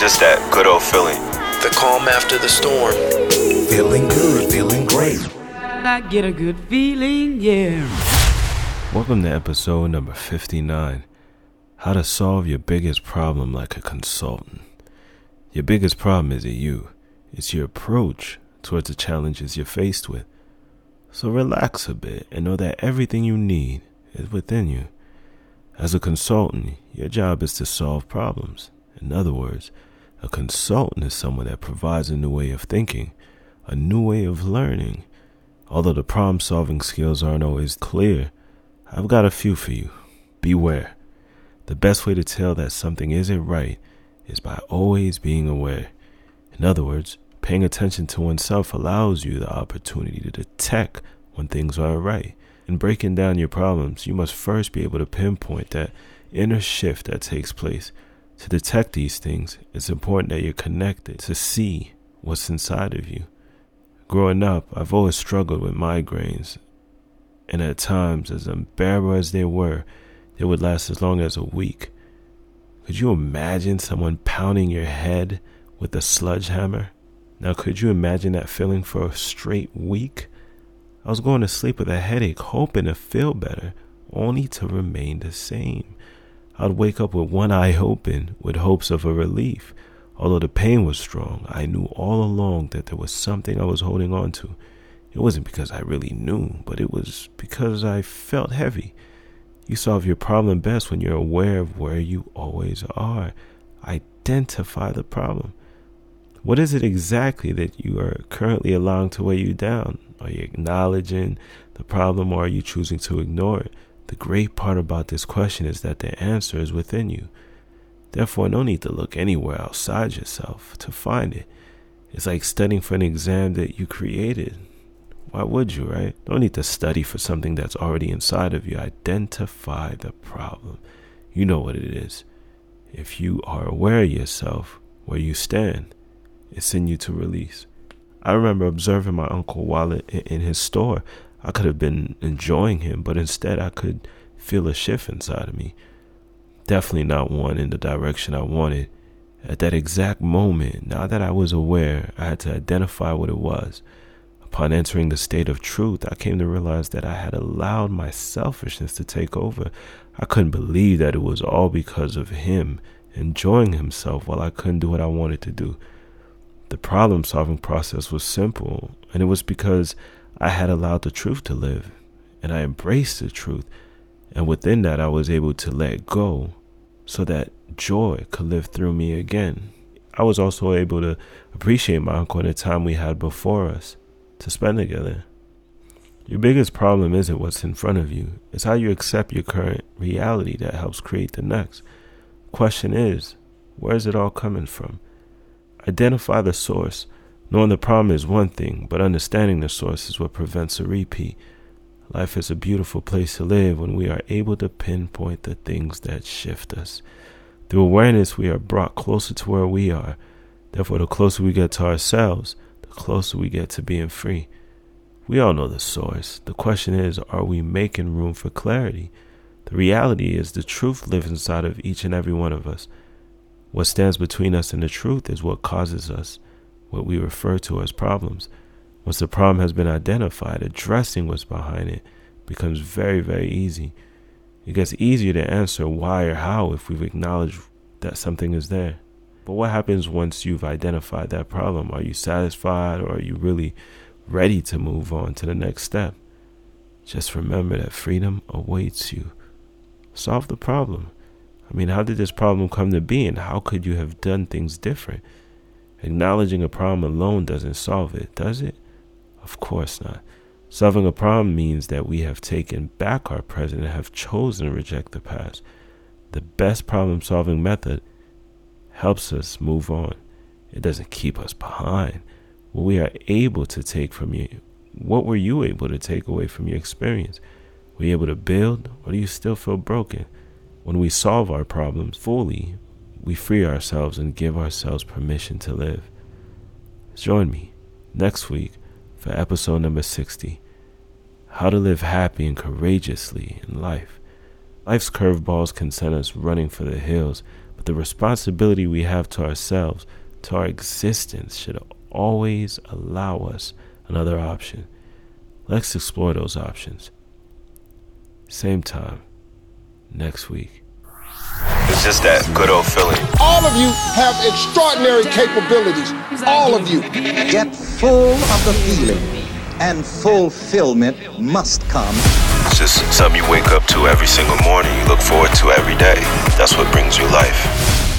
just that good old feeling. The calm after the storm. Feeling good, feeling great. I get a good feeling, yeah. Welcome to episode number 59 How to Solve Your Biggest Problem Like a Consultant. Your biggest problem isn't you, it's your approach towards the challenges you're faced with. So relax a bit and know that everything you need is within you. As a consultant, your job is to solve problems. In other words, a consultant is someone that provides a new way of thinking, a new way of learning. Although the problem solving skills aren't always clear, I've got a few for you. Beware. The best way to tell that something isn't right is by always being aware. In other words, paying attention to oneself allows you the opportunity to detect when things aren't right. In breaking down your problems, you must first be able to pinpoint that inner shift that takes place. To detect these things, it's important that you're connected to see what's inside of you. Growing up, I've always struggled with migraines, and at times, as unbearable as they were, they would last as long as a week. Could you imagine someone pounding your head with a sledgehammer? Now, could you imagine that feeling for a straight week? I was going to sleep with a headache, hoping to feel better, only to remain the same. I'd wake up with one eye open, with hopes of a relief. Although the pain was strong, I knew all along that there was something I was holding on to. It wasn't because I really knew, but it was because I felt heavy. You solve your problem best when you're aware of where you always are. Identify the problem. What is it exactly that you are currently allowing to weigh you down? Are you acknowledging the problem or are you choosing to ignore it? The great part about this question is that the answer is within you. Therefore, no need to look anywhere outside yourself to find it. It's like studying for an exam that you created. Why would you, right? No need to study for something that's already inside of you. Identify the problem. You know what it is. If you are aware of yourself, where you stand, it's in you to release. I remember observing my uncle while in his store. I could have been enjoying him, but instead I could feel a shift inside of me. Definitely not one in the direction I wanted. At that exact moment, now that I was aware, I had to identify what it was. Upon entering the state of truth, I came to realize that I had allowed my selfishness to take over. I couldn't believe that it was all because of him enjoying himself while I couldn't do what I wanted to do. The problem solving process was simple, and it was because I had allowed the truth to live, and I embraced the truth. And within that, I was able to let go so that joy could live through me again. I was also able to appreciate my uncle and the time we had before us to spend together. Your biggest problem isn't what's in front of you, it's how you accept your current reality that helps create the next. Question is, where is it all coming from? Identify the source Knowing the problem is one thing, but understanding the source is what prevents a repeat. Life is a beautiful place to live when we are able to pinpoint the things that shift us. Through awareness, we are brought closer to where we are. Therefore, the closer we get to ourselves, the closer we get to being free. We all know the source. The question is, are we making room for clarity? The reality is, the truth lives inside of each and every one of us. What stands between us and the truth is what causes us what we refer to as problems. Once the problem has been identified, addressing what's behind it becomes very, very easy. It gets easier to answer why or how if we've acknowledged that something is there. But what happens once you've identified that problem? Are you satisfied or are you really ready to move on to the next step? Just remember that freedom awaits you. Solve the problem. I mean, how did this problem come to be and how could you have done things different? Acknowledging a problem alone doesn't solve it, does it? Of course not. Solving a problem means that we have taken back our present and have chosen to reject the past. The best problem solving method helps us move on. It doesn't keep us behind. What we are able to take from you, what were you able to take away from your experience? Were you able to build, or do you still feel broken? When we solve our problems fully, we free ourselves and give ourselves permission to live. Join me next week for episode number 60 How to Live Happy and Courageously in Life. Life's curveballs can send us running for the hills, But the responsibility we have to ourselves, to our existence, should always allow us another option. Let's explore those options. Same time next week. It's just that good old feeling. All of you have extraordinary capabilities. All of you. Get full of the feeling, and fulfillment must come. It's just something you wake up to every single morning. You look forward to every day. That's what brings you life.